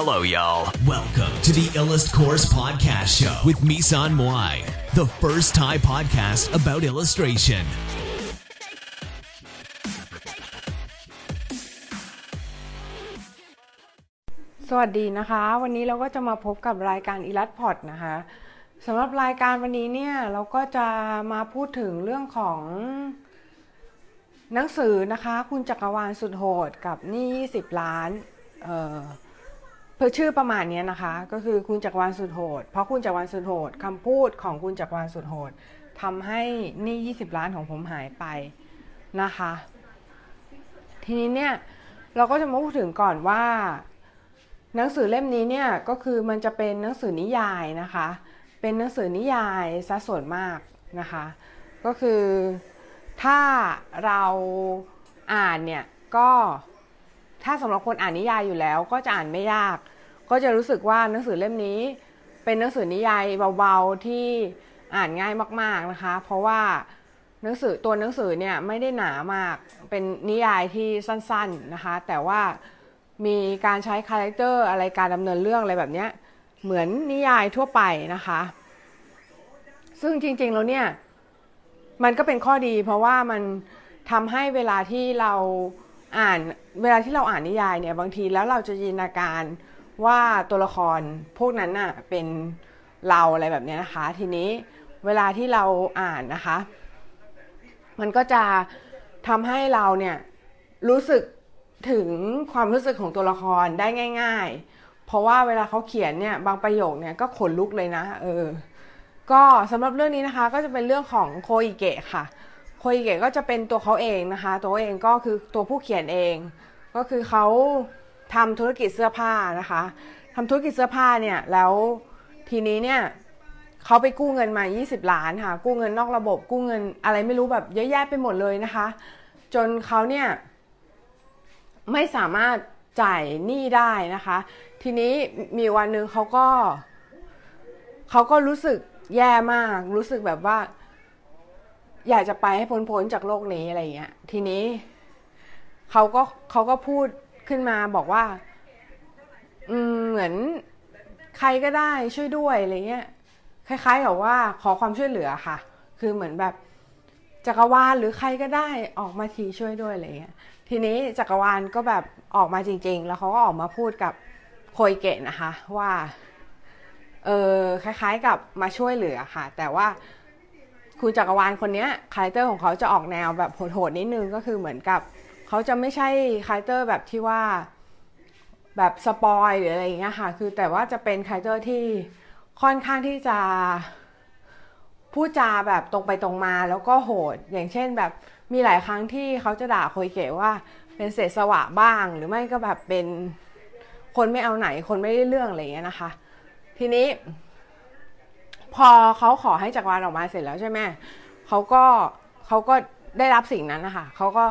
Hello, y'all. Welcome to the Illust Course Podcast Show with Misan Moai, the first Thai podcast about illustration. สวัสดีนะคะ วันนี้เราก็จะมาพบกับรายการอีลัดพอดนะคะสำหรับรายการวันนี้เนี่ยเราก็จะมาพูดถึงเรื่องของหนังสือนะคะ คุณจักรวาลสุดโหดกับนี้20 ล้านเอ่อ เพื่อชื่อประมาณนี้นะคะ ก็คือคุณจักรวาลสุดโหด เพราะคุณจักรวาลสุดโหดคำพูดของคุณจักรวาลสุดโหดทำให้นี้20 ล้านของผมหายไปนะคะ ทีนี้เนี่ยเราก็จะมาพูดถึงก่อนว่า หนังสือเล่มนี้เนี่ยก็คือมันจะเป็นหนังสือนิยายนะคะ เป็นหนังสือนิยายซะส่วนมากนะคะ ก็คือถ้าเราอ่านเนี่ยก็ ถ้าสำหรับคนอ่านนิยายอยู่แล้ว ก็จะอ่านไม่ยาก ก็จะรู้สึกว่าหนังสือเล่มนี้เป็นหนังสือนิยายเบาๆที่อ่านง่ายมากๆนะคะ เพราะว่าหนังสือตัวหนังสือเนี่ยไม่ได้หนามากเป็นนิยายที่สั้นๆนะคะ แต่ว่ามีการใช้ character อะไรการดำเนินเรื่องอะไรแบบนี้เหมือนนิยายทั่วไปนะคะ ซึ่งจริงๆแล้วเนี่ย มันก็เป็นข้อดีเพราะว่ามันทำให้เวลาที่เรา อ่านเวลาที่เราอ่านนิยายเนี่ยบางทีแล้วเราจะจินตนาการว่าตัวละครพวกนั้นน่ะเป็นเราอะไรแบบนี้นะคะ ทีนี้เวลาที่เราอ่านนะคะ มันก็จะทำให้เราเนี่ยรู้สึกถึงความรู้สึกของตัวละครได้ง่าย ๆ เพราะว่าเวลาเขาเขียนเนี่ยบางประโยคเนี่ยก็ขนลุกเลยนะ เออ ก็สำหรับเรื่องนี้นะคะ ก็จะเป็นเรื่องของโคอิเกะค่ะ โคอิเกะก็จะเป็นตัวเขาเองนะคะ ตัวเองก็คือตัวผู้เขียนเอง ก็คือเขาทำธุรกิจเสื้อผ้านะคะทำธุรกิจเสื้อผ้าเนี่ยแล้วทีนี้เนี่ยเขาไปกู้เงินมา 20 ล้านค่ะ กู้เงินนอกระบบ กู้เงินอะไรไม่รู้แบบเยอะแยะไปหมดเลยนะคะ จนเขาเนี่ยไม่สามารถจ่ายหนี้ได้นะคะ ทีนี้มีวันหนึ่งเขาก็เขาก็รู้สึกแย่มาก รู้สึกแบบว่า อยากจะไปให้พ้นๆจากโลกนี้อะไรเงี้ย ทีนี้เขาก็เขาก็พูดขึ้นมาบอกว่า อืมเหมือนใครก็ได้ช่วยด้วยอะไรเงี้ยคล้ายๆกับว่าขอความช่วยเหลือค่ะ คือเหมือนแบบจักรวาลหรือใครก็ได้ออกมาทีช่วยด้วยอะไรเงี้ย ทีนี้จักรวาลก็แบบออกมาจริง ๆ แล้วเขาก็ออกมาพูดกับโคอิเกะนะคะ ว่า เออคล้าย ๆ กับมาช่วยเหลือค่ะ แต่ว่า คุณจักรวาลคนนี้ character ของเขาจะออกแนวแบบโหดๆนิดนึงก็คือเหมือนกับเขาจะไม่ใช่ character แบบที่ว่าแบบ spoil หรืออะไรอย่างเงี้ยค่ะ คือแต่ว่าจะเป็น character ที่ค่อนข้างที่จะพูดจาแบบตรงไปตรงมาแล้วก็โหด อย่างเช่นแบบมีหลายครั้งที่เขาจะด่าโคยเกะว่าเป็นเศษสวะบ้าง หรือไม่ก็แบบเป็นคนไม่เอาไหนคนไม่ได้เรื่องอะไรอย่างเงี้ยนะคะ ทีนี้ พอเขาขอให้จักรวาลออกมาเสร็จแล้วใช่ไหมเขาก็เขาก็ได้รับสิ่งนั้นนะคะเขาก็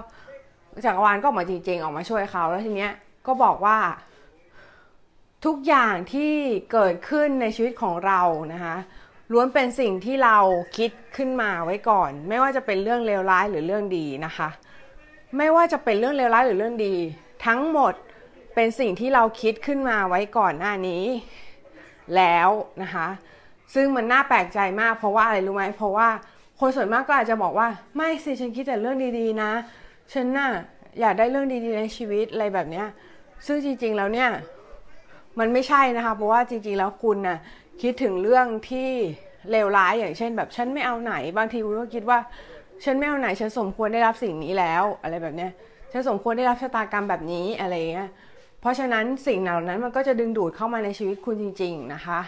จักรวาลก็ออกมาจริงๆออกมาช่วยเขาแล้วทีเนี้ยก็บอกว่า ทุกอย่างที่เกิดขึ้นในชีวิตของเรานะคะล้วนเป็นสิ่งที่เราคิดขึ้นมาไว้ก่อน ไม่ว่าจะเป็นเรื่องเลวร้ายหรือเรื่องดีนะคะ ไม่ว่าจะเป็นเรื่องเลวร้ายหรือเรื่องดี ทั้งหมดเป็นสิ่งที่เราคิดขึ้นมาไว้ก่อนหน้านี้ แล้วนะคะ ซึ่งมันน่าแปลกใจมากเพราะว่าอะไรรู้ไหมเพราะว่าคนส่วนมากก็อาจจะบอกว่าไม่สิฉันคิดแต่เรื่องดีๆนะ ฉันน่ะอยากได้เรื่องดีๆในชีวิตอะไรแบบเนี้ยซึ่งจริงๆแล้วเนี่ยมันไม่ใช่นะคะ เพราะว่าจริงๆแล้วคุณน่ะคิดถึงเรื่องที่เลวร้ายอย่างเช่น แบบฉันไม่เอาไหน บางทีคุณก็คิดว่า ฉันไม่เอาไหนฉันสมควรได้รับสิ่งนี้แล้วอะไรแบบเนี้ยฉันสมควรได้รับชะตากรรมแบบนี้อะไรเงี้ยเพราะฉะนั้นสิ่งเหล่านั้นมันก็จะดึงดูดเข้ามาในชีวิตคุณจริง ๆนะคะ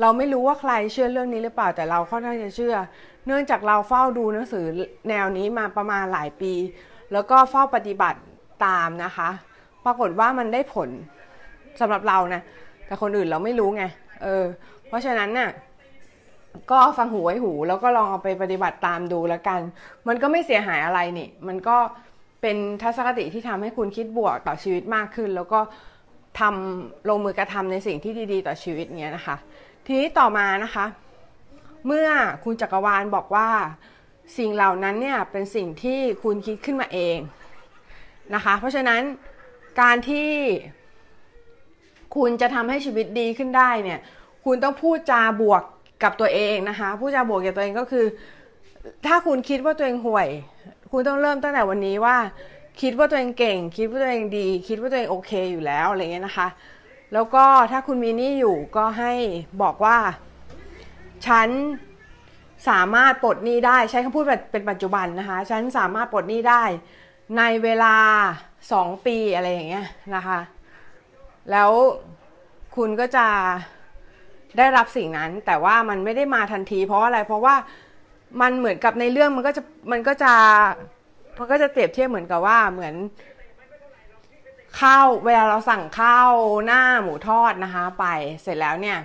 เราไม่รู้ว่าใครเชื่อเรื่องนี้หรือเปล่าแต่เราค่อนข้างจะเชื่อ เนื่องจากเราเฝ้าดูหนังสือแนวนี้มาประมาณหลายปี แล้วก็เฝ้าปฏิบัติตามนะคะ ปรากฏว่ามันได้ผลสำหรับเรานะแต่คนอื่นเราไม่รู้ไงเออ เพราะฉะนั้นน่ะก็ฟังหูไว้หู แล้วก็ลองเอาไปปฏิบัติตามดูแล้วกัน มันก็ไม่เสียหายอะไรนี่ มันก็เป็นทัศนคติที่ทำให้คุณคิดบวกต่อชีวิตมากขึ้น แล้วก็ทำลงมือกระทำในสิ่งที่ดี ๆ ต่อชีวิตเงี้ยนะคะ ทีนี้ต่อมานะคะ เมื่อคุณจักรวาลบอกว่าสิ่งเหล่านั้นเนี่ยเป็นสิ่งที่คุณคิดขึ้นมาเองนะคะ เพราะฉะนั้นการที่คุณจะทำให้ชีวิตดีขึ้นได้เนี่ยคุณต้องพูดจาบวกกับตัวเองนะคะพูดจาบวกกับตัวเองก็คือ ถ้าคุณคิดว่าตัวเองห่วย คุณต้องเริ่มตั้งแต่วันนี้ว่า คิดว่าตัวเองเก่ง คิดว่าตัวเองดี คิดว่าตัวเองโอเคอยู่แล้วอะไรเงี้ยนะคะ แล้วก็ถ้าคุณมีหนี้อยู่ก็ให้บอกว่า ฉันสามารถปลดหนี้ได้ใช้คำพูดเป็นปัจจุบันนะคะ ฉันสามารถปลดหนี้ได้ในเวลาสองปีอะไรอย่างเงี้ยนะคะ แล้วคุณก็จะได้รับสิ่งนั้น แต่ว่ามันไม่ได้มาทันที เพราะอะไรเพราะว่ามันเหมือนกับในเรื่องมันก็จะมันก็จะมันก็จะเปรียบเทียบเหมือนกับว่าเหมือน ข้าวเวลาเราสั่งข้าวหน้าหมูทอดนะคะ ไปเสร็จแล้วเนี่ย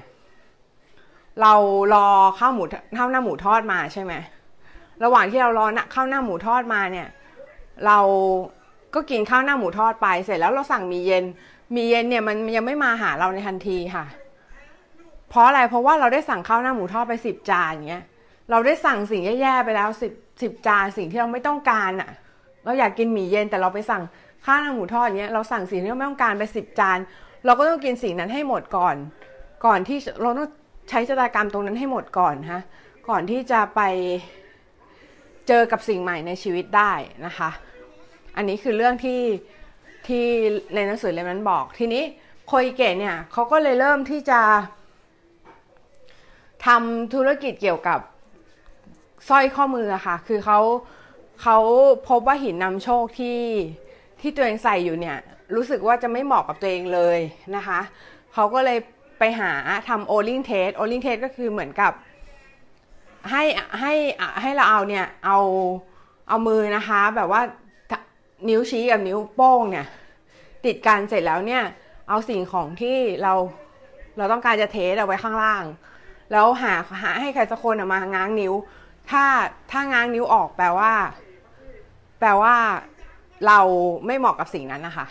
เรารอข้าวหมูข้าวหน้าหมูทอดมาใช่ไหมระหว่างที่เรารอข้าวหน้าหมูทอดมาเนี่ย เราก็กินข้าวหน้าหมูทอดไป เสร็จแล้วเราสั่งหมี่เย็น หมี่เย็นเนี่ยมันยังไม่มาหาเราในทันทีค่ะ เพราะอะไรเพราะว่าเราได้สั่งข้าวหน้าหมูทอดไปสิบจานอย่างเงี้ยเราได้สั่งสิ่งแย่ๆไปแล้วสิบสิบจานสิ่งที่เราไม่ต้องการอะค่ะ เราอยากกินหมี่เย็นแต่เราไปสั่ง ข้าวหน้าหมูทอดเงี้ยเราสั่งสิ่งที่เราไม่ต้องการไปสิบจาน เราก็ต้องกินสิ่งนั้นให้หมดก่อน ก่อนที่เราต้องใช้ชะตากรรมตรงนั้นให้หมดก่อนฮะก่อนที่จะไปเจอกับสิ่งใหม่ในชีวิตได้นะคะ อันนี้คือเรื่องที่ที่ในหนังสือเล่มนั้นบอก ทีนี้โคยเกะเนี่ยเขาก็เลยเริ่มที่จะทำธุรกิจเกี่ยวกับสร้อยข้อมืออะค่ะ คือเขาเขาพบว่าหินนำโชคที่ ที่ตัวเองใส่อยู่เนี่ยรู้สึกว่าจะไม่เหมาะกับตัวเองเลยนะคะเขาก็เลยไปหาทำ O-ring test O-ring test ก็คือเหมือนกับ ให้ให้ให้เราเอาเนี่ยเอาเอามือนะคะ แบบว่านิ้วชี้กับนิ้วโป้งเนี่ยติดกันเสร็จแล้วเนี่ยเอาสิ่งของที่เราเราต้องการจะ test เอาไว้ข้างล่าง แล้วหาหาให้ใครสักคนมาง้างนิ้ว ถ้าถ้าง้างนิ้วออกแปลว่า แปลว่า เราไม่เหมาะกับสิ่งนั้นนะคะ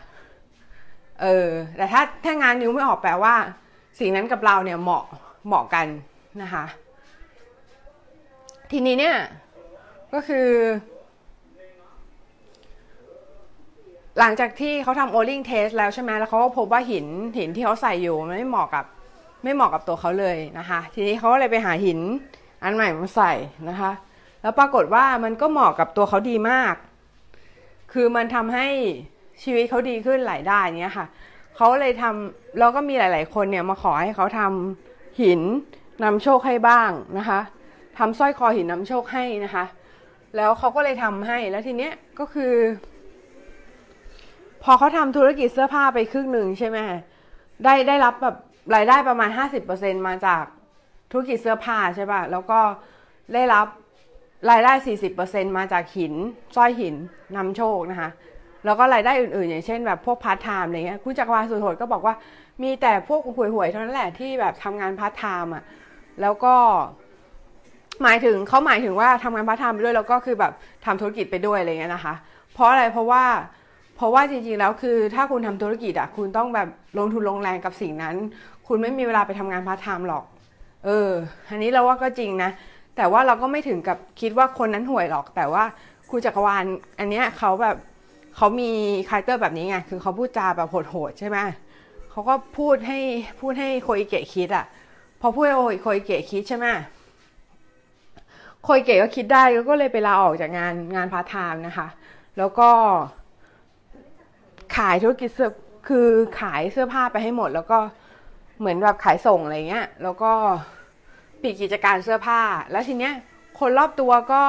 เออ แต่ถ้าถ้างานนิ้วไม่ออกแปลว่า สิ่งนั้นกับเราเนี่ยเหมาะเหมาะกันนะคะ ทีนี้เนี่ยก็คือ หลังจากที่เขาทำโอลิงเทสแล้วใช่ไหมแล้วเขาก็พบว่าหินหินที่เขาใส่อยู่มันไม่เหมาะกับไม่เหมาะกับตัวเขาเลยนะคะ ทีนี้เขาเลยไปหาหินอันใหม่มาใส่นะคะ แล้วปรากฏว่ามันก็เหมาะกับตัวเขาดีมาก คือมันทำให้ชีวิตเขาดีขึ้นหลายด้านเนี้ยค่ะเขาเลยทำแล้วก็มีหลาย ๆ คนเนี่ยมาขอให้เขาทำหินนำโชคให้บ้างนะคะทำสร้อยคอหินนำโชคให้นะคะ แล้วเขาก็เลยทำให้แล้วทีเนี้ยก็คือ พอเขาทำธุรกิจเสื้อผ้าไปครึ่งหนึ่งใช่ไหมได้ได้รับแบบรายได้ประมาณห้าสิบเปอร์เซ็นมาจากธุรกิจเสื้อผ้าใช่ป่ะแล้วก็ได้รับ รายได้สี่สิบเปอร์เซ็นมาจากหินสร้อยหินนำโชคนะคะ แล้วก็รายได้อื่นๆ อย่างเช่นแบบพวกพาร์ทไทม์อะไรเงี้ยคุณจักรวาลสุดโหดก็บอกว่ามีแต่พวกห่วยๆเท่านั้นแหละที่แบบทำงานพาร์ทไทม์อะแล้วก็ หมายถึงเขาหมายถึงว่าทำงานพาร์ทไทม์ไปด้วยแล้วก็คือแบบทำธุรกิจไปด้วยอะไรเงี้ยนะคะ เพราะอะไรเพราะว่าเพราะว่าจริงๆแล้วคือถ้าคุณทำธุรกิจอะคุณต้องแบบลงทุนลงแรงกับสิ่งนั้น คุณไม่มีเวลาไปทำงานพาร์ทไทม์หรอก เออ อันนี้เราว่าก็จริงนะ แต่ว่าเราก็ไม่ถึงกับคิดว่าคนนั้นห่วยหรอก แต่ว่าคุณจักรวาลอันเนี้ยเขาแบบเขามี character แบบนี้ไงคือเขาพูดจาแบบโหดๆใช่ไหมเขาก็พูดให้พูดให้โคอิเกะคิดอะพอพูดให้โคอิเกะคิดใช่ไหมโคอิเกะก็คิดได้ก็เลยไปลาออกจากงานงานพาร์ทไทม์นะคะ แล้วก็ขายธุรกิจเสื้อคือขายเสื้อผ้าไปให้หมด แล้วก็เหมือนแบบขายส่งอะไรเงี้ย แล้วก็ ปิดกิจการเสื้อผ้า แล้วทีเนี้ยคนรอบตัวก็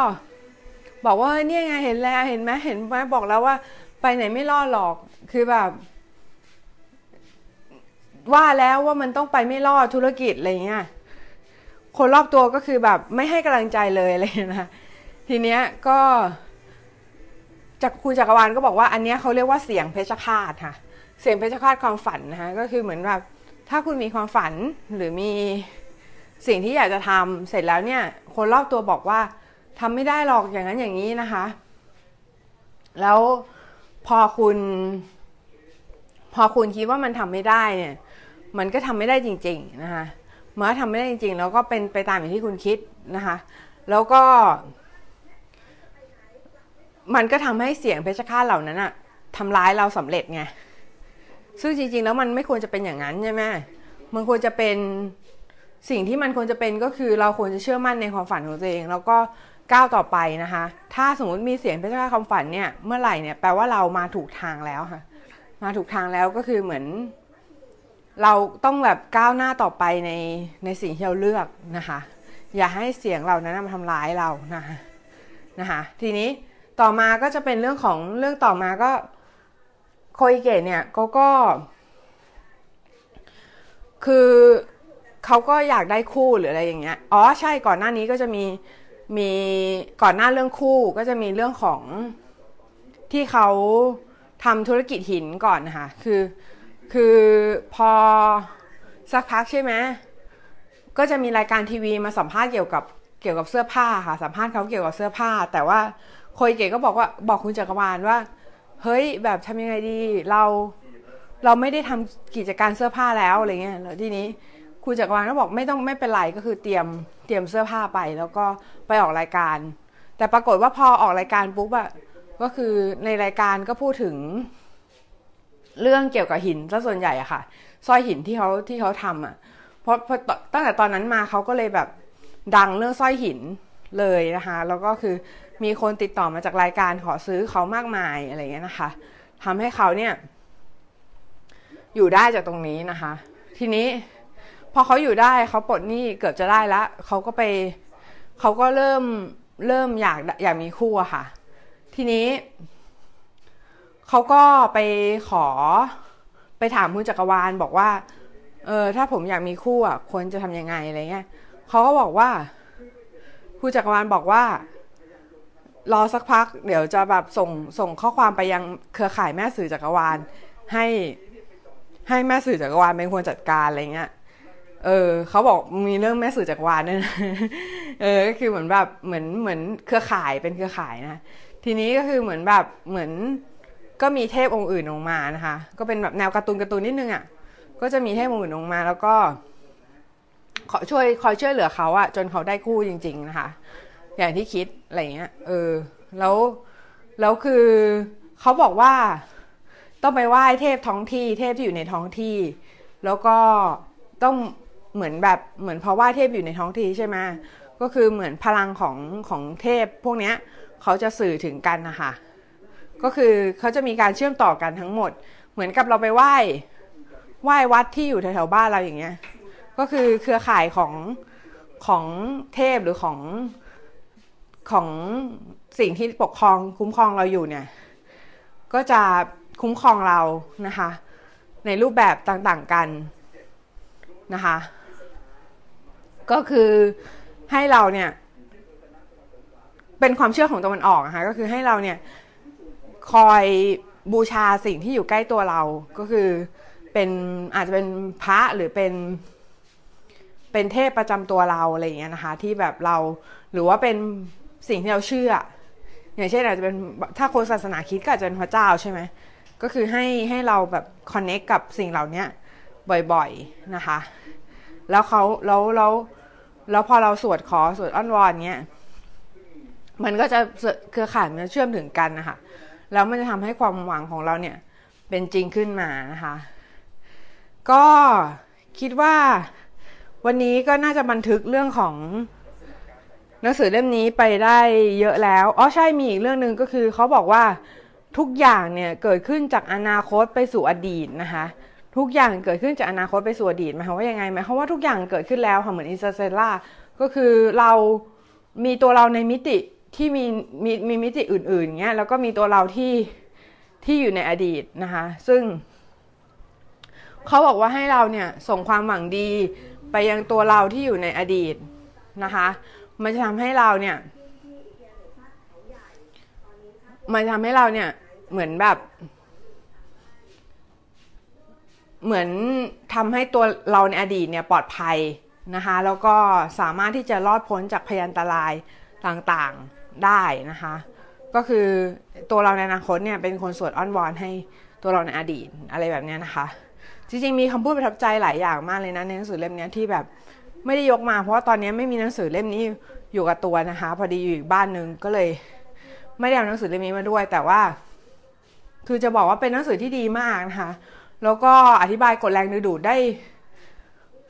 บอกว่าเนี่ยไงเห็นแล้วเห็นไหมเห็นไหมบอกแล้วว่า ไปไหนไม่รอดหรอกคือแบบ ว่าแล้วว่ามันต้องไปไม่รอดธุรกิจอะไรเงี้ยคนรอบตัวก็คือแบบไม่ให้กำลังใจเลยอะไรนะทีเนี้ยก็จากคุณจักรวาลก็บอกว่าอันเนี้ยเขาเรียกว่าเสียงเพชฌฆาตค่ะ เสียงเพชฌฆาตความฝันนะคะก็คือเหมือนแบบถ้าคุณมีความฝันหรือมี สิ่งที่อยากจะทำเสร็จแล้วเนี่ย คนรอบตัวบอกว่าทำไม่ได้หรอกอย่างนั้นอย่างนี้นะคะ แล้วพอคุณ พอคุณคิดว่ามันทำไม่ได้เนี่ย มันก็ทำไม่ได้จริง ๆ นะคะเมื่อทำไม่ได้จริง ๆ แล้วก็เป็นไปตามอย่างที่คุณคิดนะคะ แล้วก็ มันก็ทำให้เสียงเพชฌฆาตเหล่านั้นอะทำร้ายเราสำเร็จไงซึ่งจริง ๆ แล้วมันไม่ควรจะเป็นอย่างนั้นใช่ไหมมันควรจะเป็น สิ่งที่มันควรจะเป็นก็คือเราควรจะเชื่อมั่นในความฝันของตัวเอง แล้วก็ก้าวต่อไปนะคะ ถ้าสมมติมีเสียงพระเจ้าความฝันเนี่ยเมื่อไหร่เนี่ยแปลว่าเรามาถูกทางแล้วค่ะ มาถูกทางแล้วก็คือเหมือน เราต้องแบบก้าวหน้าต่อไปในในสิ่งที่เราเลือกนะคะ อย่าให้เสียงเรานั้นมาทำร้ายเรานะคะนะคะ ทีนี้ต่อมาก็จะเป็นเรื่องของเรื่องต่อมาก็โคอิเกะเนี่ยเขาก็ คือ เขาก็อยากได้คู่หรืออะไรอย่างเงี้ย อ๋อใช่ก่อนหน้านี้ก็จะมีมีก่อนหน้าเรื่องคู่ก็จะมีเรื่องของที่เขาทำธุรกิจหินก่อนนะคะคือคือพอสักพักใช่ไหมก็จะมีรายการทีวีมาสัมภาษณ์เกี่ยวกับเกี่ยวกับเสื้อผ้าค่ะสัมภาษณ์เขาเกี่ยวกับเสื้อผ้า แต่ว่าโคยเก๋ก็บอกว่าบอกคุณจักรวาลว่า เฮ้ยแบบทำยังไงดี เราเราไม่ได้ทำกิจการเสื้อผ้าแล้วอะไรเงี้ยแล้วทีนี้ คุณจักรวาลก็บอกไม่ต้องไม่เป็นไรก็คือเตรียมเตรียมเสื้อผ้าไป แล้วก็ไปออกรายการ แต่ปรากฏว่าพอออกรายการปุ๊บอะก็คือในรายการก็พูดถึง เรื่องเกี่ยวกับหินซะส่วนใหญ่อะค่ะสร้อยหินที่เขาที่เขาทำอะเพราะตั้งแต่ตอนนั้นมาเขาก็เลยแบบดังเรื่องสร้อยหินเลยนะคะ แล้วก็คือมีคนติดต่อมาจากรายการขอซื้อเขามากมายอะไรเงี้ยนะคะทำให้เขาเนี่ย อยู่ได้จากตรงนี้นะคะ ทีนี้ พอเขาอยู่ได้เขาปลดหนี้เกือบจะได้แล้วเขาก็ไปเขาก็เริ่มเริ่มอยากอยากมีคู่อะค่ะ ทีนี้เขาก็ไปขอไปถามคุณจักรวาลบอกว่า เออถ้าผมอยากมีคู่อะควรจะทำยังไงอะไรเงี้ยเขาก็บอกว่าคุณจักรวาลบอกว่า รอสักพัก เดี๋ยวจะแบบส่งส่งข้อความไปยังเครือข่ายแม่สื่อจักรวาล ให้ให้แม่สื่อจักรวาลเป็นคนจัดการอะไรเงี้ย เออเขาบอกมีเรื่องแม่สื่อจักรวาลเนี่ยเออก็คือเหมือนแบบเหมือนเหมือนเครือข่ายเป็นเครือข่ายนะทีนี้ก็คือเหมือนแบบเหมือนก็มีเทพองค์อื่นออกมานะคะ ก็เป็นแบบแนวการ์ตูนการ์ตูนนิดนึงอะ่ะก็จะมีเทพองค์อื่นออกมา แล้วก็ขอช่วยคอยช่วยเหลือเขาอะจนเขาได้คู่จริง ๆ นะคะ อย่างที่คิดอะไรเงี้ย เออ แล้วแล้วคือเขาบอกว่าต้องไปไหว้เทพท้องที่ เทพที่อยู่ในท้องที่ แล้วก็ต้อง เหมือนแบบเหมือนเพราะว่าเทพอยู่ในท้องที่ใช่ไหมก็คือเหมือนพลังของของเทพพวกเนี้ยเขาจะสื่อถึงกันนะคะก็คือเขาจะมีการเชื่อมต่อกันทั้งหมด เหมือนกับเราไปไหว้ไหว้วัดที่อยู่แถวๆบ้านเราอย่างเงี้ย ก็คือเครือข่ายของของเทพหรือของของสิ่งที่ปกครองคุ้มครองเราอยู่เนี่ย ก็จะคุ้มครองเรานะคะ ในรูปแบบต่างๆกันนะคะ ก็คือให้เราเนี่ย เป็นความเชื่อของตะวันออกนะคะก็คือให้เราเนี่ยคอยบูชาสิ่งที่อยู่ใกล้ตัวเรา ก็คือเป็นอาจจะเป็นพระหรือเป็น เป็นเทพประจำตัวเราอะไรอย่างเงี้ยนะคะ ที่แบบเราหรือว่าเป็นสิ่งที่เราเชื่อ อย่างเช่นอาจจะเป็นถ้าคนศาสนาคิดก็อาจจะเป็นพระเจ้าใช่ไหมก็คือให้ให้เราแบบคอนเน็กกับสิ่งเหล่านี้บ่อยๆนะคะ แล้วเขาแล้วแล้วแล้วพอเราสวดขอสวดอ้อนวอนเงี้ยมันก็จะเครือข่ายมันเชื่อมถึงกันนะคะแล้วมันจะทำให้ความหวังของเราเนี่ย เป็นจริงขึ้นมานะคะ ก็คิดว่าวันนี้ก็น่าจะบันทึกเรื่องของหนังสือเล่มนี้ไปได้เยอะแล้วอ๋อใช่มีอีกเรื่องหนึ่งก็คือเขาบอกว่าทุกอย่างเนี่ยเกิดขึ้นจากอนาคตไปสู่อดีตนะคะ ทุกอย่างเกิดขึ้นจากอนาคตไปสู่อดีตหมายความว่ายังไงหมายความว่าทุกอย่างเกิดขึ้นแล้วค่ะเหมือนอินเตอร์เซล่าก็คือเรามีตัวเราในมิติที่มีมีมีมิติอื่นๆเงี้ยแล้วก็มีตัวเราที่ที่อยู่ในอดีตนะคะ ซึ่งเขาบอกว่าให้เราเนี่ยส่งความหวังดีไปยังตัวเราที่อยู่ในอดีตนะคะ มันจะทำให้เราเนี่ย มันทำให้เราเนี่ยเหมือนแบบ เหมือนทำให้ตัวเราในอดีตเนี่ยปลอดภัยนะคะแล้วก็สามารถที่จะรอดพ้นจากพยันตรายต่างๆได้นะคะก็คือตัวเราในอนาคตเนี่ยเป็นคนสวดอ้อนวอนให้ตัวเราในอดีตอะไรแบบนี้นะคะจริงๆมีคำพูดประทับใจหลายอย่างมากเลยนะในหนังสือเล่มนี้ที่แบบไม่ได้ยกมาเพราะว่าตอนนี้ไม่มีหนังสือเล่มนี้อยู่กับตัวนะคะ พอดีอยู่อีกบ้านนึงก็เลย ไม่ได้เอาหนังสือเล่มนี้มาด้วย แต่ว่า คือจะบอกว่าเป็นหนังสือที่ดีมากนะคะ แล้วก็อธิบายกฎแรงดึงดูดได้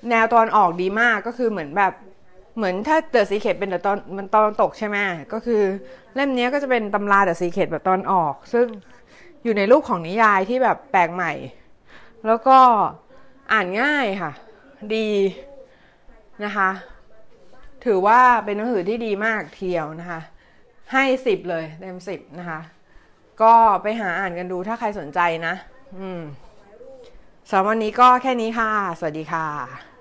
แนวตะวันออกดีมากก็คือเหมือนแบบเหมือนถ้า The Secret เป็นแต่ตอนมันตะวันตกใช่ไหมก็คือเล่มนี้ก็จะเป็นตำรา The Secret แบบตะวันออก ซึ่งอยู่ในรูปของนิยายที่แบบแปลกใหม่ แล้วก็อ่านง่ายค่ะ ดีนะคะ ถือว่าเป็นหนังสือที่ดีมากทีเดียวนะคะ ให้สิบเลยเต็มสิบนะคะ ก็ไปหาอ่านกันดูถ้าใครสนใจนะ อืม สำหรับวันนี้ก็แค่นี้ค่ะ สวัสดีค่ะ